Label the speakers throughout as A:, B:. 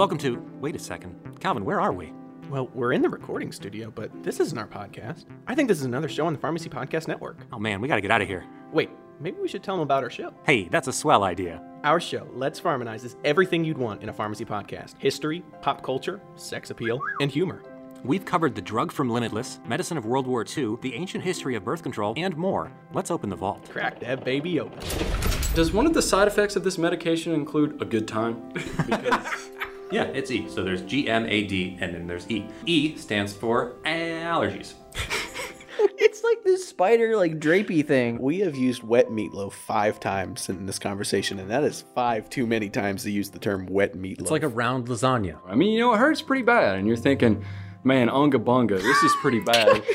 A: welcome to. Wait a second. Calvin, where are we?
B: Well, we're in the recording studio, but this isn't our podcast. I think this is another show on the Pharmacy Podcast Network.
A: Oh man, we gotta get out of here.
B: Wait, maybe we should tell them about our show.
A: Hey, that's a swell idea.
B: Our show, Let's Pharmanize, is everything you'd want in a pharmacy podcast history, pop culture, sex appeal, and humor.
A: We've covered the drug from Limitless, medicine of World War II, the ancient history of birth control, and more. Let's open the vault.
B: Crack that baby open.
C: Does one of the side effects of this medication include a good time? Because
D: Yeah, it's E. So there's G, M, A, D, and then there's E. E stands for allergies.
E: It's like this spider, like drapey thing.
F: We have used wet meatloaf five times in this conversation, and that is five too many times to use the term wet meatloaf.
A: It's like a round lasagna.
C: I mean, you know, it hurts pretty bad, and you're thinking, man, unga bunga, this is pretty bad.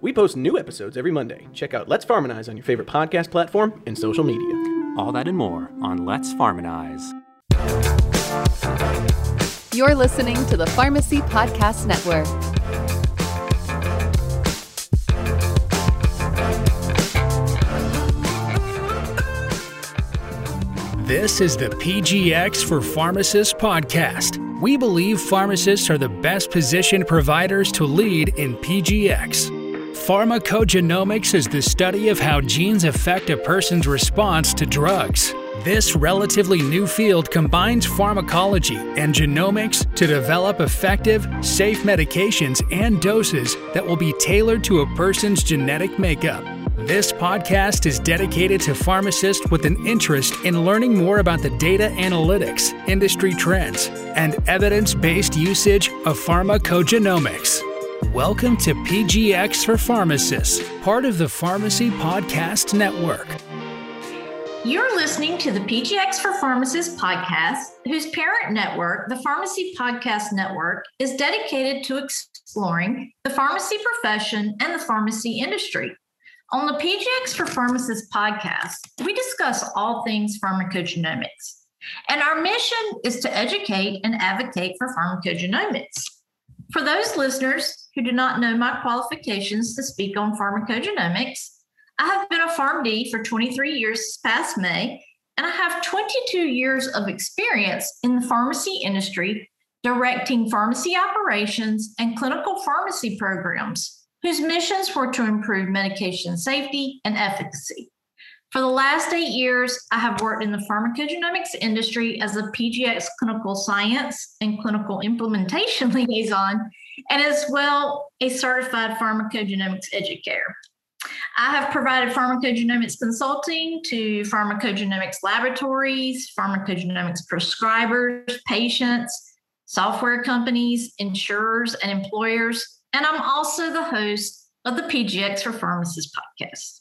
B: We post new episodes every Monday. Check out Let's Pharmanize on your favorite podcast platform and social media.
A: All that and more on Let's Pharmanize.
G: You're listening to the Pharmacy Podcast Network.
H: This is the PGX for Pharmacists podcast. We believe pharmacists are the best positioned providers to lead in PGX. Pharmacogenomics is the study of how genes affect a person's response to drugs. This relatively new field combines pharmacology and genomics to develop effective, safe medications and doses that will be tailored to a person's genetic makeup. This podcast is dedicated to pharmacists with an interest in learning more about the data analytics, industry trends, and evidence based usage of pharmacogenomics. Welcome to PGX for Pharmacists, part of the Pharmacy Podcast Network.
I: You're listening to the PGX for Pharmacists podcast, whose parent network, the Pharmacy Podcast Network, is dedicated to exploring the pharmacy profession and the pharmacy industry. On the PGX for Pharmacists podcast, we discuss all things pharmacogenomics. And our mission is to educate and advocate for pharmacogenomics. For those listeners who do not know my qualifications to speak on pharmacogenomics, I have been a PharmD for 23 years this past May, and I have 22 years of experience in the pharmacy industry directing pharmacy operations and clinical pharmacy programs whose missions were to improve medication safety and efficacy. For the last eight years, I have worked in the pharmacogenomics industry as a PGX clinical science and clinical implementation liaison, and as well a certified pharmacogenomics educator. I have provided pharmacogenomics consulting to pharmacogenomics laboratories, pharmacogenomics prescribers, patients, software companies, insurers, and employers. And I'm also the host of the PGX for Pharmacists podcast.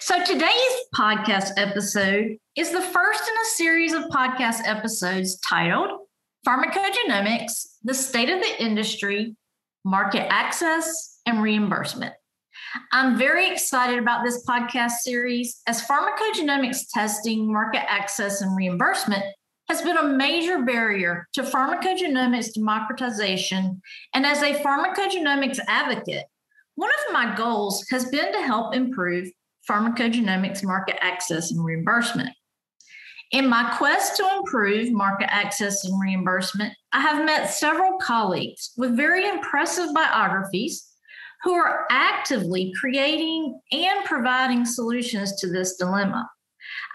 I: So today's podcast episode is the first in a series of podcast episodes titled Pharmacogenomics The State of the Industry, Market Access, and Reimbursement. I'm very excited about this podcast series as pharmacogenomics testing, market access, and reimbursement has been a major barrier to pharmacogenomics democratization. And as a pharmacogenomics advocate, one of my goals has been to help improve pharmacogenomics market access and reimbursement. In my quest to improve market access and reimbursement, I have met several colleagues with very impressive biographies who are actively creating and providing solutions to this dilemma.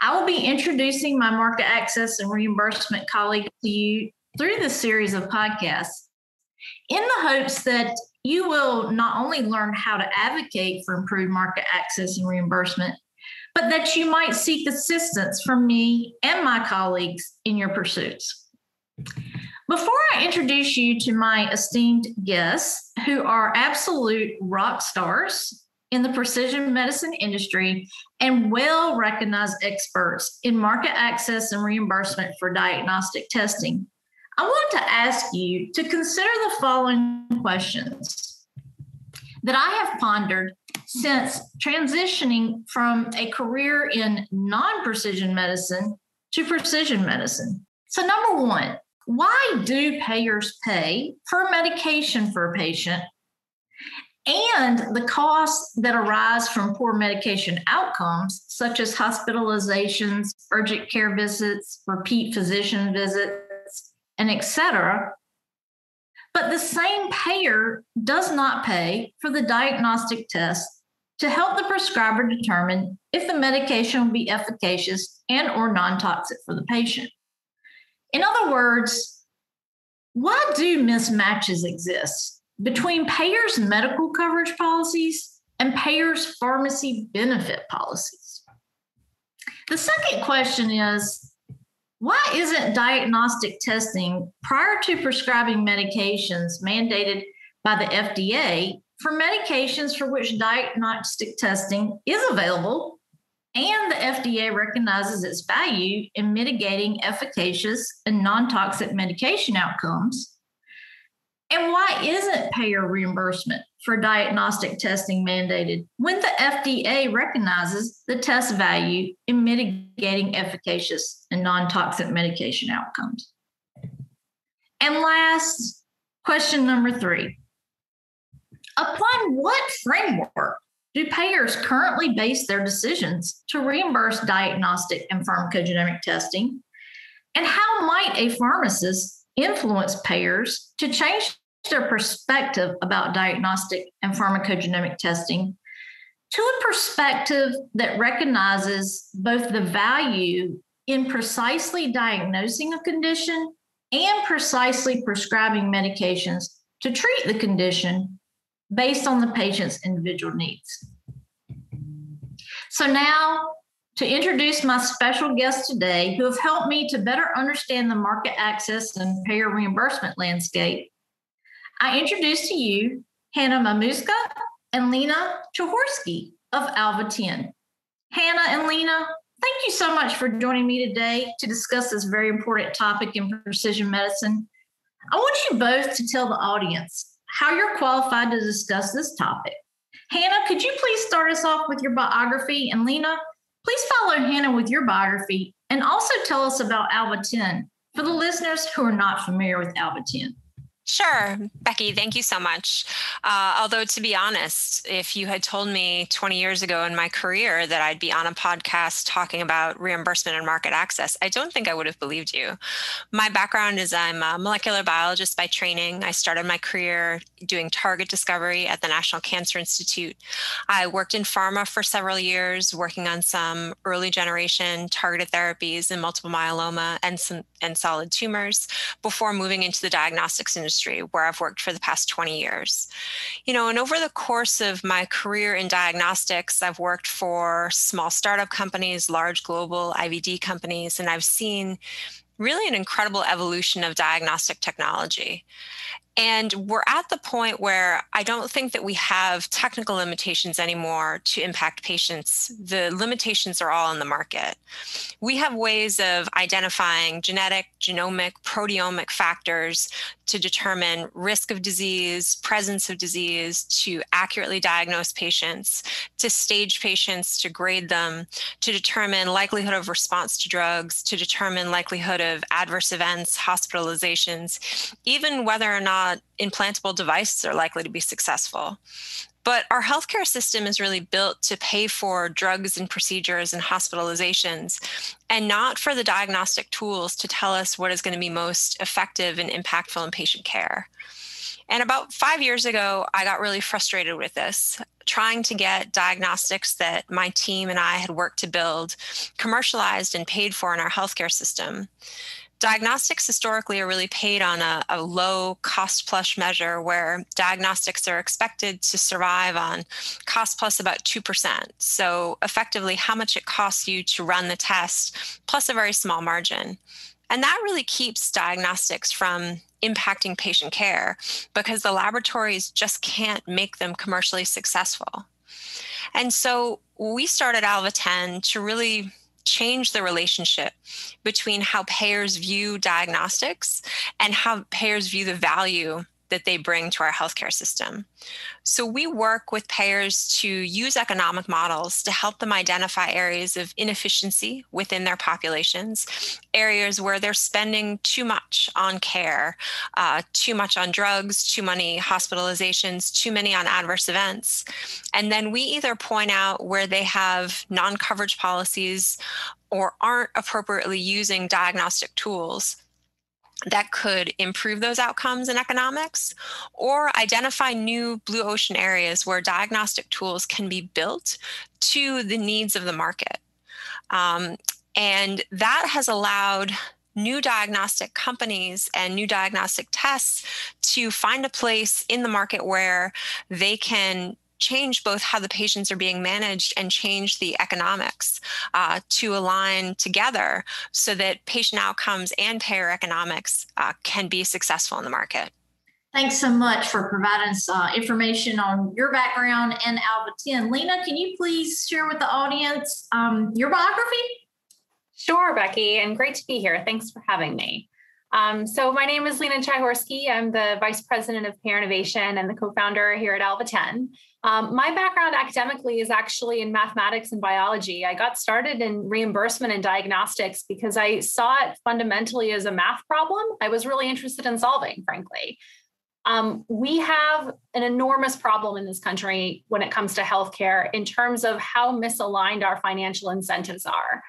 I: I will be introducing my market access and reimbursement colleagues to you through this series of podcasts in the hopes that you will not only learn how to advocate for improved market access and reimbursement, but that you might seek assistance from me and my colleagues in your pursuits. Before I introduce you to my esteemed guests, who are absolute rock stars in the precision medicine industry and well recognized experts in market access and reimbursement for diagnostic testing, I want to ask you to consider the following questions that I have pondered since transitioning from a career in non precision medicine to precision medicine. So, number one, why do payers pay per medication for a patient and the costs that arise from poor medication outcomes, such as hospitalizations, urgent care visits, repeat physician visits, and etc. But the same payer does not pay for the diagnostic test to help the prescriber determine if the medication will be efficacious and or non-toxic for the patient. In other words, why do mismatches exist between payers' medical coverage policies and payers' pharmacy benefit policies? The second question is why isn't diagnostic testing prior to prescribing medications mandated by the FDA for medications for which diagnostic testing is available and the FDA recognizes its value in mitigating efficacious and non toxic medication outcomes? And why isn't payer reimbursement for diagnostic testing mandated when the FDA recognizes the test value in mitigating efficacious and non toxic medication outcomes? And last, question number three Upon what framework do payers currently base their decisions to reimburse diagnostic and pharmacogenomic testing? And how might a pharmacist influence payers to change their perspective about diagnostic and pharmacogenomic testing to a perspective that recognizes both the value in precisely diagnosing a condition and precisely prescribing medications to treat the condition based on the patient's individual needs. So, now to introduce my special guests today who have helped me to better understand the market access and payer reimbursement landscape, I introduce to you Hannah Mamuszka and Lena Chaihorsky of Alva 10. Hannah and Lena, thank you so much for joining me today to discuss this very important topic in precision medicine. I want you both to tell the audience how you're qualified to discuss this topic. Hannah, could you please start us off with your biography? And Lena, please follow Hannah with your biography and also tell us about Alva 10 for the listeners who are not familiar with Alva 10.
J: Sure, Becky, thank you so much. Uh, although, to be honest, if you had told me 20 years ago in my career that I'd be on a podcast talking about reimbursement and market access, I don't think I would have believed you. My background is I'm a molecular biologist by training. I started my career doing target discovery at the National Cancer Institute. I worked in pharma for several years, working on some early generation targeted therapies in multiple myeloma and, some, and solid tumors before moving into the diagnostics industry industry where I've worked for the past 20 years. You know, and over the course of my career in diagnostics, I've worked for small startup companies, large global IVD companies, and I've seen really an incredible evolution of diagnostic technology. And we're at the point where I don't think that we have technical limitations anymore to impact patients. The limitations are all in the market. We have ways of identifying genetic, genomic, proteomic factors to determine risk of disease, presence of disease, to accurately diagnose patients, to stage patients, to grade them, to determine likelihood of response to drugs, to determine likelihood of adverse events, hospitalizations, even whether or not Uh, implantable devices are likely to be successful. But our healthcare system is really built to pay for drugs and procedures and hospitalizations, and not for the diagnostic tools to tell us what is going to be most effective and impactful in patient care. And about five years ago, I got really frustrated with this, trying to get diagnostics that my team and I had worked to build commercialized and paid for in our healthcare system diagnostics historically are really paid on a, a, low cost plus measure where diagnostics are expected to survive on cost plus about 2%. So, effectively, how much it costs you to run the test plus a very small margin. And that really keeps diagnostics from impacting patient care because the laboratories just can't make them commercially successful. And so we started Alva 10 to really change the relationship between how payers view diagnostics and how payers view the value that they bring to our healthcare system. So we work with payers to use economic models to help them identify areas of inefficiency within their populations, areas where they're spending too much on care, uh, too much on drugs, too many hospitalizations, too many on adverse events. And then we either point out where they have non coverage policies or aren't appropriately using diagnostic tools that could improve those outcomes in economics, or identify new blue ocean areas where diagnostic tools can be built to the needs of the market. Um, and that has allowed new diagnostic companies and new diagnostic tests to find a place in the market where they can change both how the patients are being managed and change the economics uh, to align together so that patient outcomes and payer economics uh, can be successful in the market.
I: Thanks so much for providing us uh, information on your background and Alva 10. Lena, can you please share with the audience um, your biography?
K: Sure, Becky, and great to be here. Thanks for having me. Um, so my name is Lena Chaihorsky. I'm the Vice President of Payer Innovation and the co-founder here at Alva 10. Um, my background academically is actually in mathematics and biology. I got started in reimbursement and diagnostics because I saw it fundamentally as a math problem I was really interested in solving, frankly. Um, we have an enormous problem in this country when it comes to healthcare in terms of how misaligned our financial incentives are.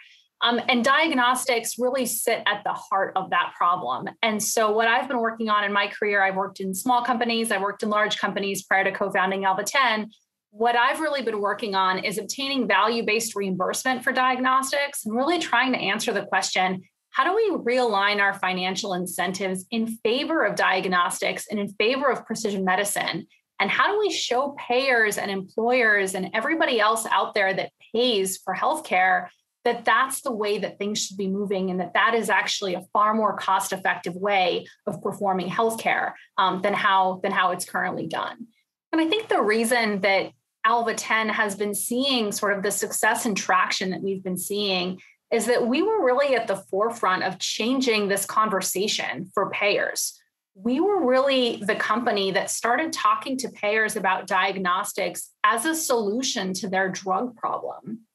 K: Um, and diagnostics really sit at the heart of that problem. And so, what I've been working on in my career, I've worked in small companies, I've worked in large companies prior to co founding Alva 10. What I've really been working on is obtaining value based reimbursement for diagnostics and really trying to answer the question how do we realign our financial incentives in favor of diagnostics and in favor of precision medicine? And how do we show payers and employers and everybody else out there that pays for healthcare that that's the way that things should be moving and that that is actually a far more cost effective way of performing healthcare um, than how than how it's currently done. And i think the reason that alva 10 has been seeing sort of the success and traction that we've been seeing is that we were really at the forefront of changing this conversation for payers. We were really the company that started talking to payers about diagnostics as a solution to their drug problem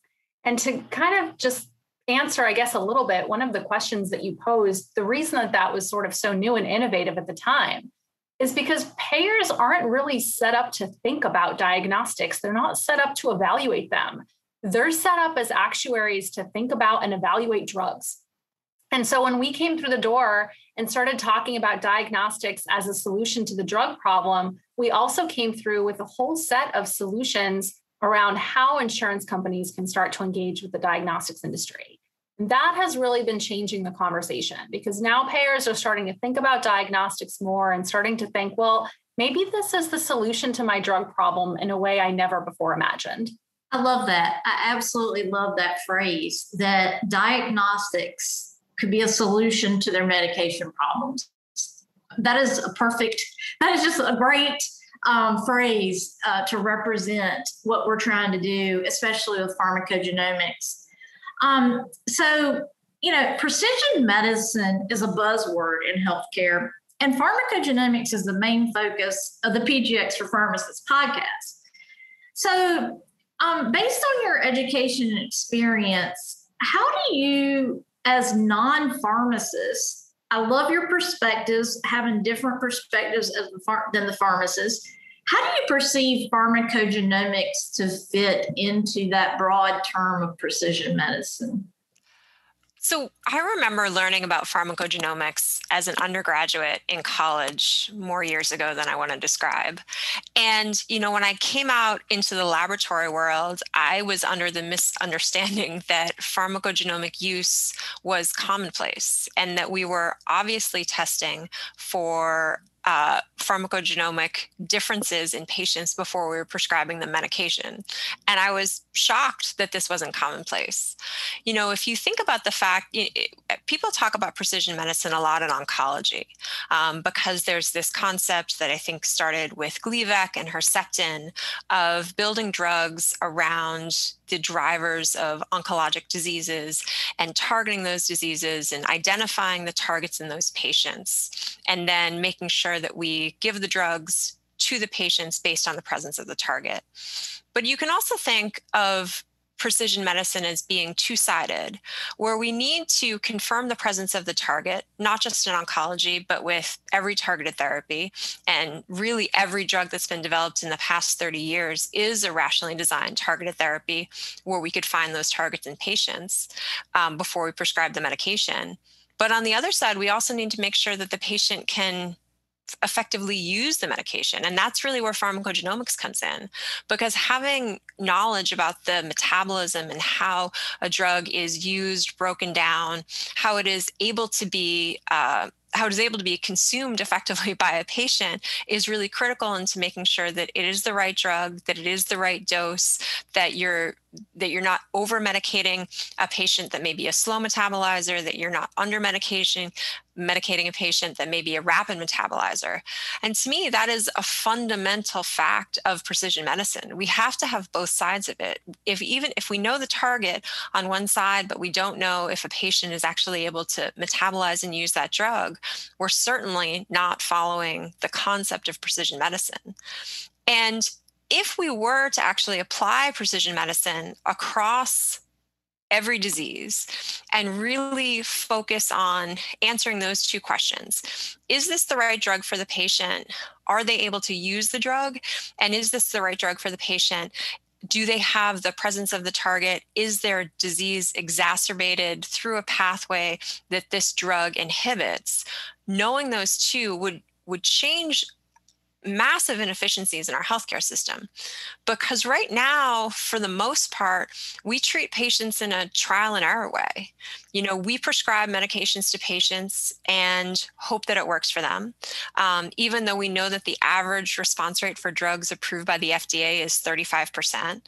K: and to kind of just answer, I guess, a little bit, one of the questions that you posed, the reason that that was sort of so new and innovative at the time is because payers aren't really set up to think about diagnostics. They're not set up to evaluate them. They're set up as actuaries to think about and evaluate drugs. And so when we came through the door and started talking about diagnostics as a solution to the drug problem, we also came through with a whole set of solutions around how insurance companies can start to engage with the diagnostics industry. And that has really been changing the conversation because now payers are starting to think about diagnostics more and starting to think, well, maybe this is the solution to my drug problem in a way I never before imagined.
I: I love that. I absolutely love that phrase that diagnostics could be a solution to their medication problems. That is a perfect, that is just a great um, phrase uh, to represent what we're trying to do, especially with pharmacogenomics. Um, so, you know, precision medicine is a buzzword in healthcare, and pharmacogenomics is the main focus of the PGX for Pharmacists podcast. So, um, based on your education and experience, how do you, as non pharmacists, I love your perspectives, having different perspectives the than the pharmacists. How do you perceive pharmacogenomics to fit into that broad term of precision medicine?
J: So, I remember learning about pharmacogenomics as an undergraduate in college more years ago than I want to describe. And, you know, when I came out into the laboratory world, I was under the misunderstanding that pharmacogenomic use was commonplace and that we were obviously testing for uh, pharmacogenomic differences in patients before we were prescribing them medication. And I was shocked that this wasn't commonplace. You know, if you think about the fact, it, people talk about precision medicine a lot in oncology um, because there's this concept that I think started with Gleevec and Herceptin of building drugs around the drivers of oncologic diseases and targeting those diseases and identifying the targets in those patients, and then making sure that we give the drugs to the patients based on the presence of the target. But you can also think of precision medicine as being two sided, where we need to confirm the presence of the target, not just in oncology, but with every targeted therapy. And really, every drug that's been developed in the past 30 years is a rationally designed targeted therapy where we could find those targets in patients um, before we prescribe the medication. But on the other side, we also need to make sure that the patient can effectively use the medication. And that's really where pharmacogenomics comes in because having knowledge about the metabolism and how a drug is used, broken down, how it is able to be uh, how it is able to be consumed effectively by a patient is really critical into making sure that it is the right drug, that it is the right dose, that you're that you're not over medicating a patient that may be a slow metabolizer, that you're not under medication medicating a patient that may be a rapid metabolizer. And to me, that is a fundamental fact of precision medicine. We have to have both sides of it. If even if we know the target on one side, but we don't know if a patient is actually able to metabolize and use that drug, we're certainly not following the concept of precision medicine. And if we were to actually apply precision medicine across every disease and really focus on answering those two questions. Is this the right drug for the patient? Are they able to use the drug? And is this the right drug for the patient? Do they have the presence of the target? Is their disease exacerbated through a pathway that this drug inhibits? Knowing those two would would change massive inefficiencies in our healthcare system. Because right now for the most part we treat patients in a trial and error way. You know we prescribe medications to patients and hope that it works for them. Um, even though we know that the average response rate for drugs approved by the fda is 35%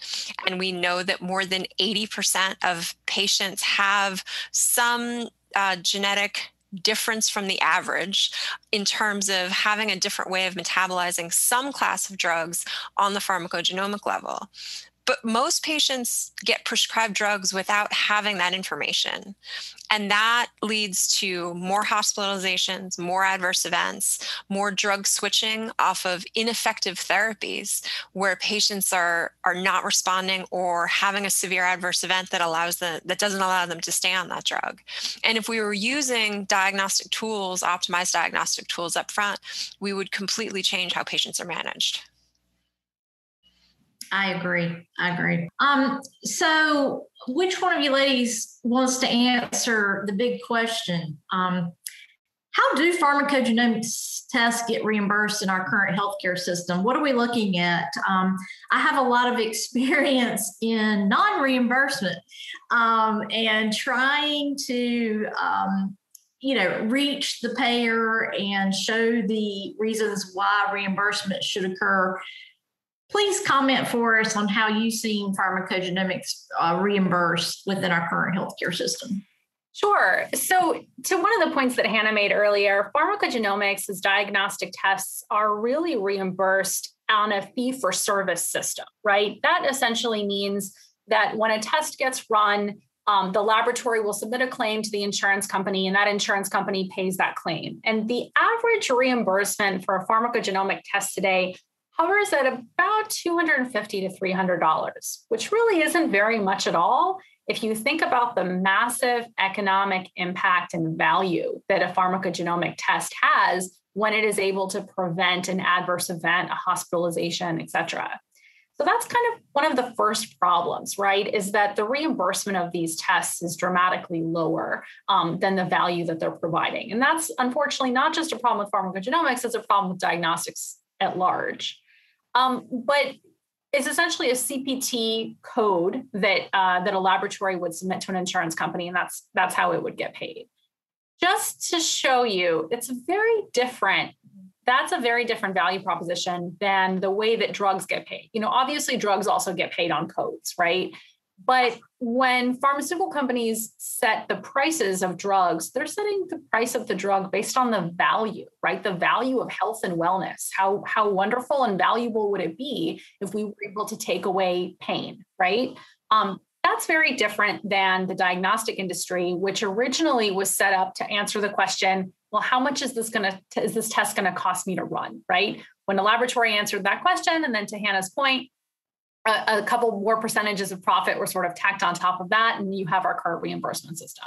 J: and we know that more than 80% of patients have some uh, genetic difference from the average in terms of having a different way of metabolizing some class of drugs on the pharmacogenomic level. But most patients get prescribed drugs without having that information. And that leads to more hospitalizations, more adverse events, more drug switching off of ineffective therapies where patients are, are not responding or having a severe adverse event that allows them that doesn't allow them to stay on that drug. And if we were using diagnostic tools, optimized diagnostic tools up front, we would completely change how patients are managed.
I: I agree. I agree. Um, so which one of you ladies wants to answer the big question? Um, how do pharmacogenomics tests get reimbursed in our current healthcare system? What are we looking at? Um, I have a lot of experience in non reimbursement um, and trying to, um, you know, reach the payer and show the reasons why reimbursement should occur please comment for us on how you've seen pharmacogenomics uh, reimbursed within our current healthcare system.
K: Sure. So, to one of the points that Hannah made earlier, pharmacogenomics as diagnostic tests are really reimbursed on a fee for service system, right? That essentially means that when a test gets run, um, the laboratory will submit a claim to the insurance company, and that insurance company pays that claim. And the average reimbursement for a pharmacogenomic test today hovers at about 250 to $300, which really isn't very much at all if you think about the massive economic impact and value that a pharmacogenomic test has when it is able to prevent an adverse event, a hospitalization, et cetera. So that's kind of one of the first problems, right? Is that the reimbursement of these tests is dramatically lower um, than the value that they're providing. And that's unfortunately not just a problem with pharmacogenomics, it's a problem with diagnostics at large. Um, but it's essentially a CPT code that uh, that a laboratory would submit to an insurance company, and that's that's how it would get paid. Just to show you, it's very different. That's a very different value proposition than the way that drugs get paid. You know, obviously, drugs also get paid on codes, right? But when pharmaceutical companies set the prices of drugs, they're setting the price of the drug based on the value, right? The value of health and wellness. How, how wonderful and valuable would it be if we were able to take away pain, right? Um, that's very different than the diagnostic industry, which originally was set up to answer the question well, how much is this going to, is this test going to cost me to run, right? When the laboratory answered that question, and then to Hannah's point, a, a couple more percentages of profit were sort of tacked on top of that, and you have our current reimbursement system.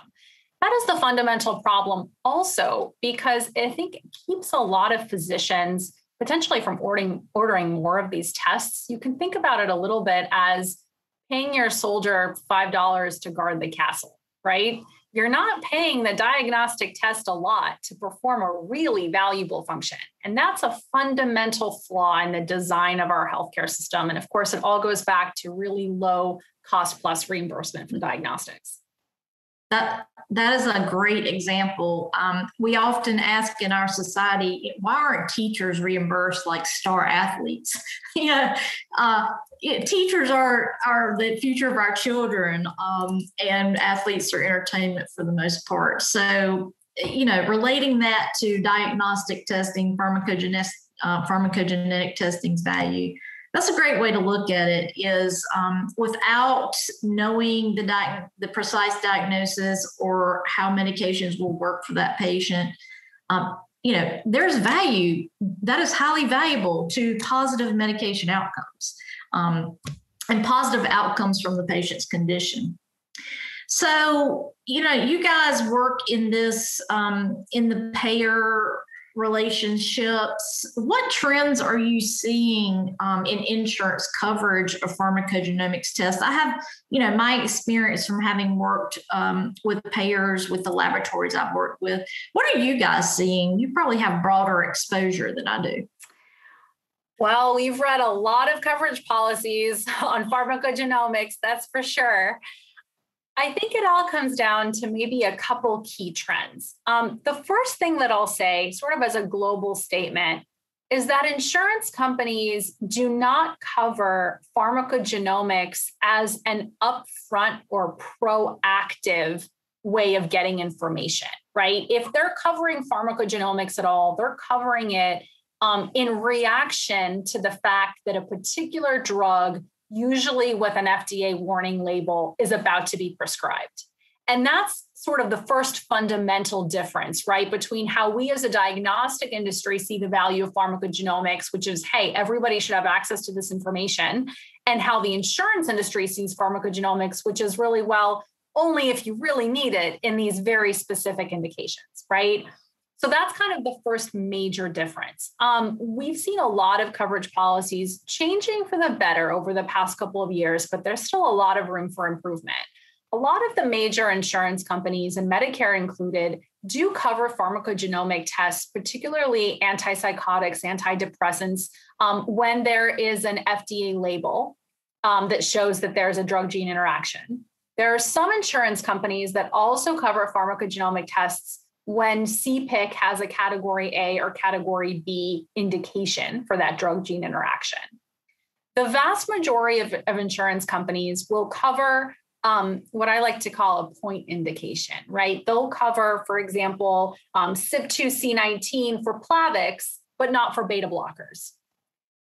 K: That is the fundamental problem, also, because I think it keeps a lot of physicians potentially from ordering, ordering more of these tests. You can think about it a little bit as paying your soldier $5 to guard the castle, right? You're not paying the diagnostic test a lot to perform a really valuable function. And that's a fundamental flaw in the design of our healthcare system. And of course, it all goes back to really low cost plus reimbursement from mm-hmm. diagnostics.
I: That that is a great example. Um, we often ask in our society, why aren't teachers reimbursed like star athletes? yeah, uh, teachers are are the future of our children, um, and athletes are entertainment for the most part. So, you know, relating that to diagnostic testing, pharmacogenetic uh, pharmacogenetic testing's value that's a great way to look at it is um, without knowing the di- the precise diagnosis or how medications will work for that patient um, you know there's value that is highly valuable to positive medication outcomes um, and positive outcomes from the patient's condition. So you know you guys work in this um, in the payer relationships. What trends are you seeing um, in insurance coverage of pharmacogenomics tests? I have, you know, my experience from having worked um, with payers, with the laboratories I've worked with. What are you guys seeing? You probably have broader exposure than I do.
K: Well, we've read a lot of coverage policies on pharmacogenomics, that's for sure. I think it all comes down to maybe a couple key trends. Um, the first thing that I'll say, sort of as a global statement, is that insurance companies do not cover pharmacogenomics as an upfront or proactive way of getting information, right? If they're covering pharmacogenomics at all, they're covering it um, in reaction to the fact that a particular drug usually with an FDA warning label, is about to be prescribed. And that's sort of the first fundamental difference, right, between how we as a diagnostic industry see the value of pharmacogenomics, which is, hey, everybody should have access to this information, and how the insurance industry sees pharmacogenomics, which is really, well, only if you really need it in these very specific indications, right? So that's kind of the first major difference. Um, we've seen a lot of coverage policies changing for the better over the past couple of years, but there's still a lot of room for improvement. A lot of the major insurance companies, and Medicare included, do cover pharmacogenomic tests, particularly antipsychotics, antidepressants, um, when there is an FDA label um, that shows that there's a drug gene interaction. There are some insurance companies that also cover pharmacogenomic tests when CPIC has a category A or category B indication for that drug gene interaction. The vast majority of, of insurance companies will cover um, what I like to call a point indication, right? They'll cover, for example, um, CYP2C19 for Plavix, but not for beta blockers.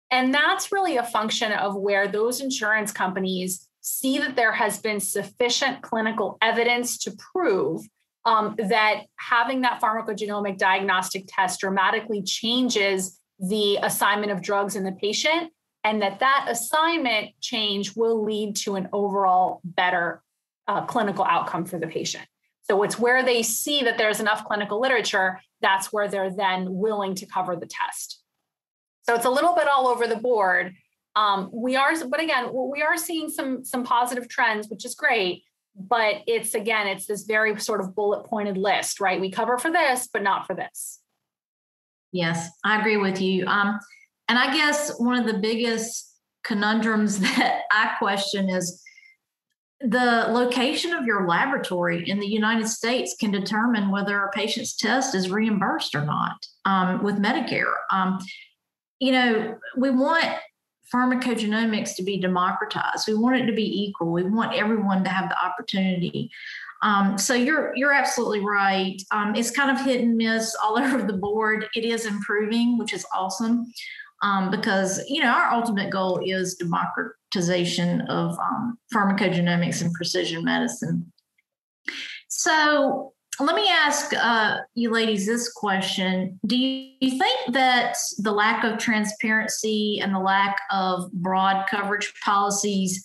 K: And that's really a function of where those insurance companies see that there has been sufficient clinical evidence to prove um, that having that pharmacogenomic diagnostic test dramatically changes the assignment of drugs in the patient and that that assignment change will lead to an overall better uh, clinical outcome for the patient. So it's where they see that there's enough clinical literature that's where they're then willing to cover the test. So it's a little bit all over the board. Um, we are but again we are seeing some some positive trends which is great but it's again it's this very sort of bullet pointed list right? We cover for this but not for this.
I: Yes i agree with you. Um, and i guess one of the biggest conundrums that i question is the location of your laboratory in the united states can determine whether a patient's test is reimbursed or not um, with medicare. Um, you know we want pharmacogenomics to be democratized. We want it to be equal. We want everyone to have the opportunity. Um, so you're you're absolutely right. Um, it's kind of hit and miss all over the board. It is improving, which is awesome, um, because you know our ultimate goal is democratization of um, pharmacogenomics and precision medicine. So let me ask uh, you ladies this question. Do you think that the lack of transparency and the lack of broad coverage policies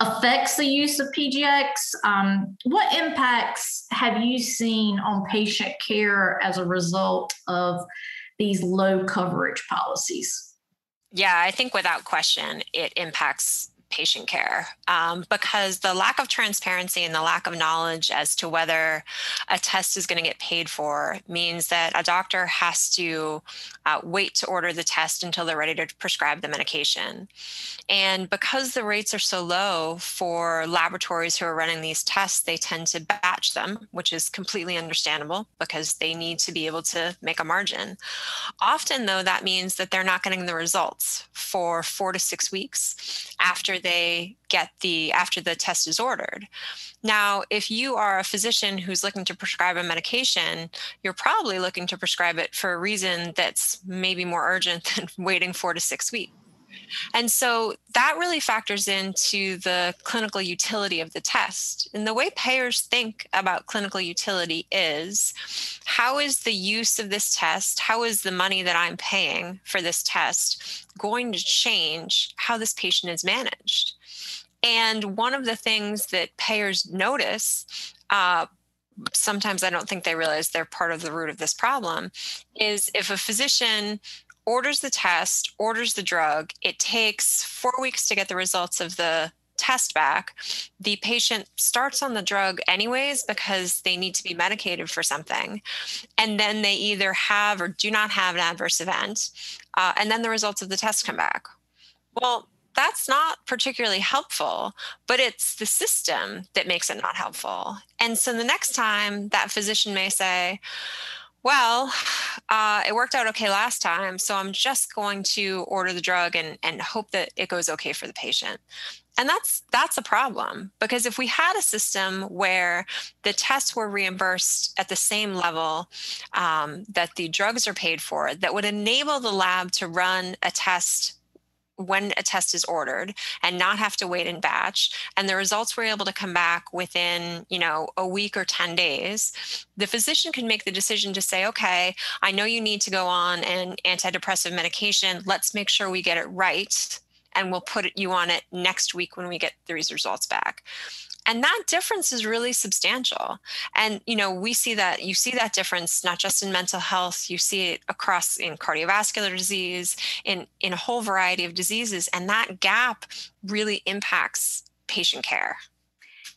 I: affects the use of PGX? Um, what impacts have you seen on patient care as a result of these low coverage policies?
J: Yeah, I think without question, it impacts patient care um, because the lack of transparency and the lack of knowledge as to whether a test is going to get paid for means that a doctor has to uh, wait to order the test until they're ready to prescribe the medication. And because the rates are so low for laboratories who are running these tests, they tend to batch them, which is completely understandable because they need to be able to make a margin. Often, though, that means that they're not getting the results for four to six weeks after they get the after the test is ordered. Now, if you are a physician who's looking to prescribe a medication, you're probably looking to prescribe it for a reason that's maybe more urgent than waiting 4 to 6 weeks. And so that really factors into the clinical utility of the test. And the way payers think about clinical utility is how is the use of this test, how is the money that I'm paying for this test going to change how this patient is managed? And one of the things that payers notice, uh, sometimes I don't think they realize they're part of the root of this problem, is if a physician orders the test, orders the drug. It takes four weeks to get the results of the test back. The patient starts on the drug anyways because they need to be medicated for something. And then they either have or do not have an adverse event. Uh, and then the results of the test come back. Well, that's not particularly helpful, but it's the system that makes it not helpful. And so the next time that physician may say, well, uh, it worked out okay last time, so I'm just going to order the drug and, and hope that it goes okay for the patient. And that's that's a problem because if we had a system where the tests were reimbursed at the same level um, that the drugs are paid for, that would enable the lab to run a test when a test is ordered and not have to wait in batch and the results were able to come back within you know a week or 10 days the physician can make the decision to say okay i know you need to go on an antidepressive medication. Let's make sure we get it right and we'll put you on it next week when we get these results back and that difference is really substantial. And you know we see that you see that difference not just in mental health you see it across in cardiovascular disease in in a whole variety of diseases and that gap really impacts patient care.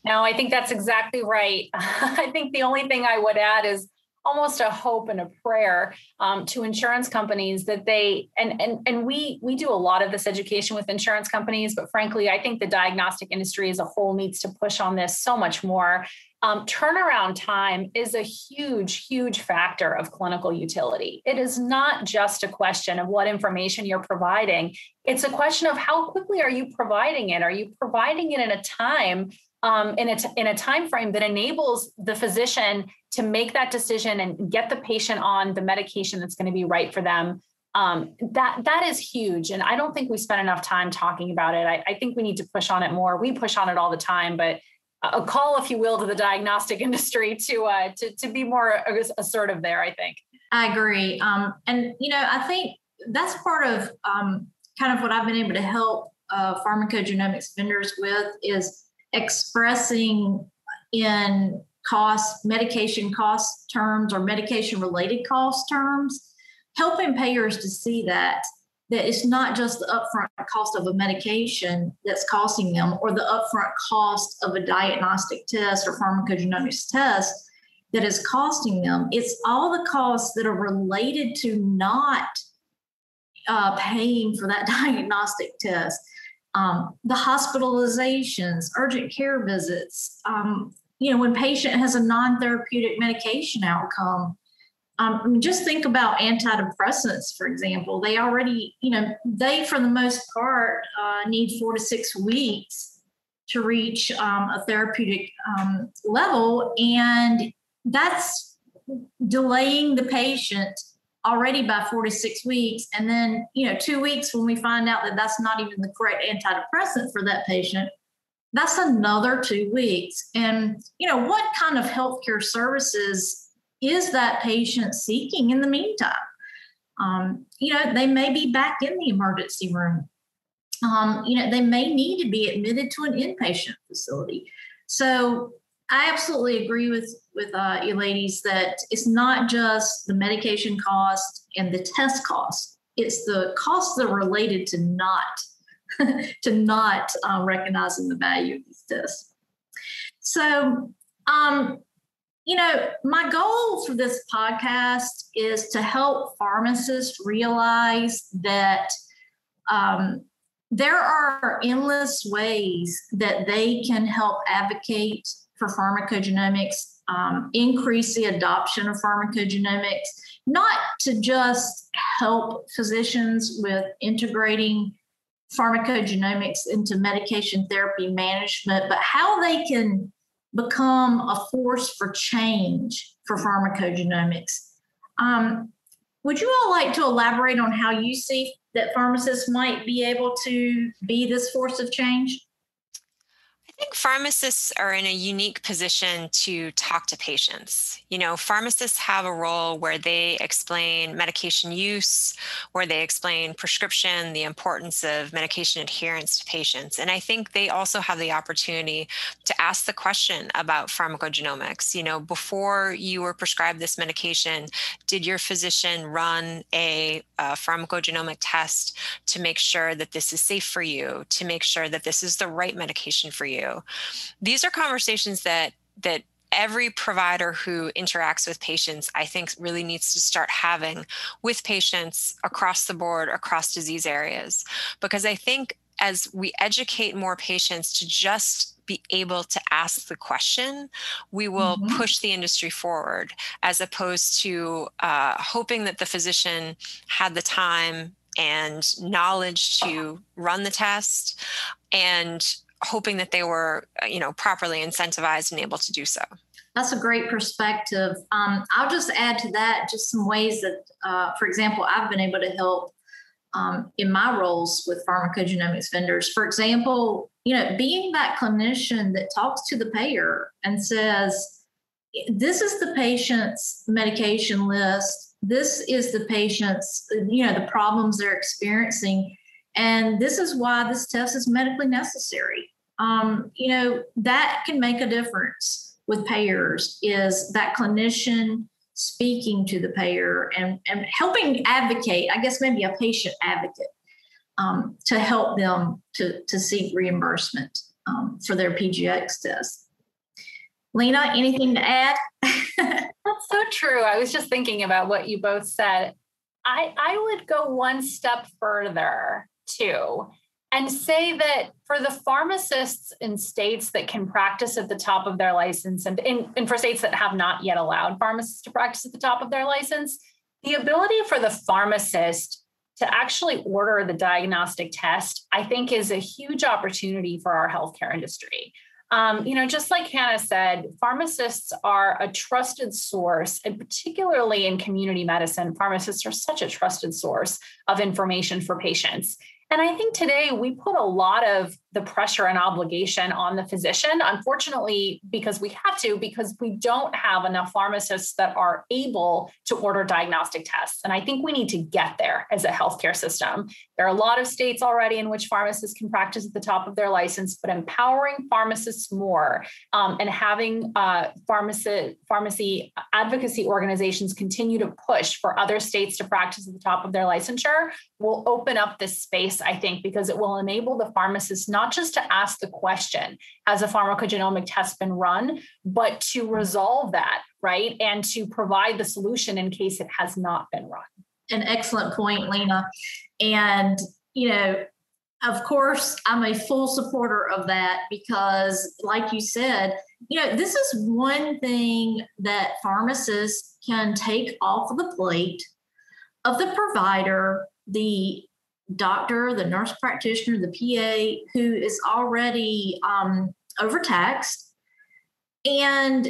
K: No i think that's exactly right. I think the only thing i would add is almost a hope and a prayer um, to insurance companies that they and and and we we do a lot of this education with insurance companies but frankly i think the diagnostic industry as a whole needs to push on this so much more. Um, turnaround time is a huge huge factor of clinical utility. It is not just a question of what information you're providing. It's a question of how quickly are you providing it? Are you providing it in a time um, in, a t- in a time frame that enables the physician to make that decision and get the patient on the medication that's going to be right for them. Um, that that is huge and i don't think we spend enough time talking about it. I, I, think we need to push on it more. We push on it all the time but a call if you will to the diagnostic industry to uh, to, to be more assertive there i think.
I: I agree. Um, and you know i think that's part of um, kind of what i've been able to help uh, pharmacogenomics vendors with is expressing in cost, medication cost terms or medication related cost terms, helping payers to see that that it's not just the upfront cost of a medication that's costing them or the upfront cost of a diagnostic test or pharmacogenomics test that is costing them. It's all the costs that are related to not uh, paying for that diagnostic test. Um, the hospitalizations, urgent care visits, um, you know, when patient has a non-therapeutic medication outcome, um, I mean, just think about antidepressants, for example. They already, you know, they for the most part uh, need four to six weeks to reach um, a therapeutic um, level, and that's delaying the patient already by four to six weeks. And then, you know, two weeks when we find out that that's not even the correct antidepressant for that patient, that's another two weeks. And, you know, what kind of healthcare services is that patient seeking in the meantime? Um, you know, they may be back in the emergency room. Um, you know, they may need to be admitted to an inpatient facility. So I absolutely agree with with uh, you ladies that it's not just the medication cost and the test cost; it's the costs that are related to not to not uh, recognizing the value of these tests. So, um, you know, my goal for this podcast is to help pharmacists realize that um, there are endless ways that they can help advocate for pharmacogenomics, um, increase the adoption of pharmacogenomics, not to just help physicians with integrating pharmacogenomics into medication therapy management, but how they can become a force for change for pharmacogenomics. Um, would you all like to elaborate on how you see that pharmacists might be able to be this force of change?
J: I think pharmacists are in a unique position to talk to patients. You know, pharmacists have a role where they explain medication use, where they explain prescription, the importance of medication adherence to patients. And I think they also have the opportunity to ask the question about pharmacogenomics. You know, before you were prescribed this medication, did your physician run a, a pharmacogenomic test to make sure that this is safe for you, to make sure that this is the right medication for you? These are conversations that that every provider who interacts with patients, I think, really needs to start having with patients across the board, across disease areas. Because I think as we educate more patients to just be able to ask the question, we will mm-hmm. push the industry forward as opposed to uh, hoping that the physician had the time and knowledge to run the test and hoping that they were, uh, you know, properly incentivized and able to do so.
I: That's a great perspective. Um, I'll just add to that just some ways that, uh, for example, I've been able to help um, in my roles with pharmacogenomics vendors. For example, you know, being that clinician that talks to the payer and says, this is the patient's medication list. This is the patient's, you know, the problems they're experiencing and this is why this test is medically necessary. Um, you know, that can make a difference with payers is that clinician speaking to the payer and, and helping advocate, I guess maybe a patient advocate um, to help them to, to seek reimbursement um, for their PGX test. Lena, anything to add?
K: That's so true. I was just thinking about what you both said. I, I would go one step further too and say that for the pharmacists in states that can practice at the top of their license and, in, for states that have not yet allowed pharmacists to practice at the top of their license, the ability for the pharmacist to actually order the diagnostic test, I think is a huge opportunity for our healthcare industry. Um, you know, just like Hannah said, pharmacists are a trusted source, and particularly in community medicine, pharmacists are such a trusted source of information for patients. And I think today we put a lot of the pressure and obligation on the physician, unfortunately, because we have to, because we don't have enough pharmacists that are able to order diagnostic tests. And I think we need to get there as a healthcare system. There are a lot of states already in which pharmacists can practice at the top of their license, but empowering pharmacists more um, and having uh, pharmacy, pharmacy advocacy organizations continue to push for other states to practice at the top of their licensure will open up this space, I think, because it will enable the pharmacists not just to ask the question, has a pharmacogenomic test been run, but to resolve that, right? And to provide the solution in case it has not been run.
I: An excellent point, Lena. And, you know, of course, I'm a full supporter of that because, like you said, you know, this is one thing that pharmacists can take off of the plate of the provider, the doctor, the nurse practitioner, the PA who is already um, overtaxed. And,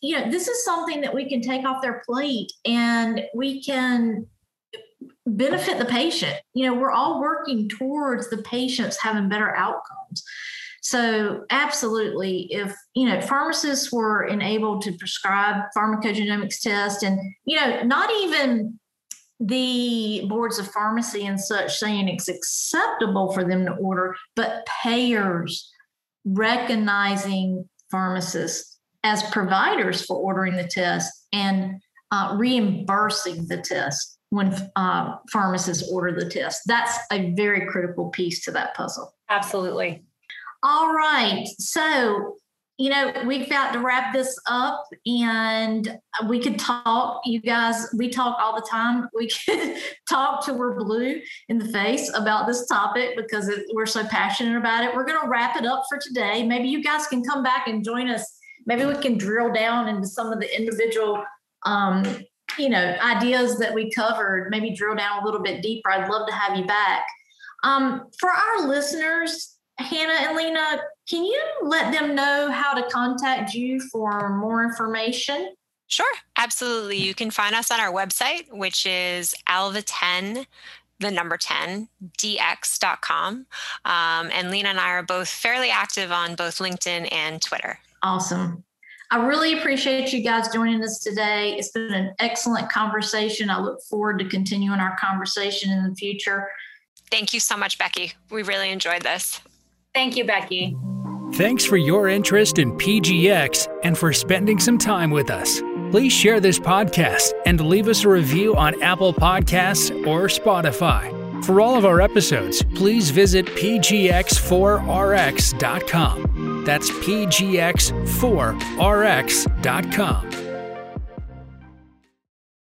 I: you know, this is something that we can take off their plate and we can benefit the patient. You know, we're all working towards the patients having better outcomes. So, absolutely, if you know pharmacists were enabled to prescribe pharmacogenomics tests, and you know, not even the boards of pharmacy and such saying it's acceptable for them to order, but payers recognizing pharmacists as providers for ordering the test and uh, reimbursing the test when uh, pharmacists order the test. That's a very critical piece to that puzzle.
K: Absolutely.
I: All right. So, you know, we've got to wrap this up and we could talk. You guys, we talk all the time. We could talk till we're blue in the face about this topic because it, we're so passionate about it. We're going to wrap it up for today. Maybe you guys can come back and join us. Maybe we can drill down into some of the individual um, you know, ideas that we covered, maybe drill down a little bit deeper. I'd love to have you back. Um, for our listeners, Hannah and Lena, can you let them know how to contact you for more information?
J: Sure, absolutely. You can find us on our website, which is alva10 the number 10 dx.com um, and lena and i are both fairly active on both linkedin and twitter
I: awesome I really appreciate you guys joining us today. It's been an excellent conversation. I look forward to continuing our conversation in the future.
J: Thank you so much, Becky. We really enjoyed this.
K: Thank you, Becky.
H: Thanks for your interest in PGX and for spending some time with us. Please share this podcast and leave us a review on Apple Podcasts or Spotify. For all of our episodes, please visit pgx4rx.com. That's pgx4rx.com.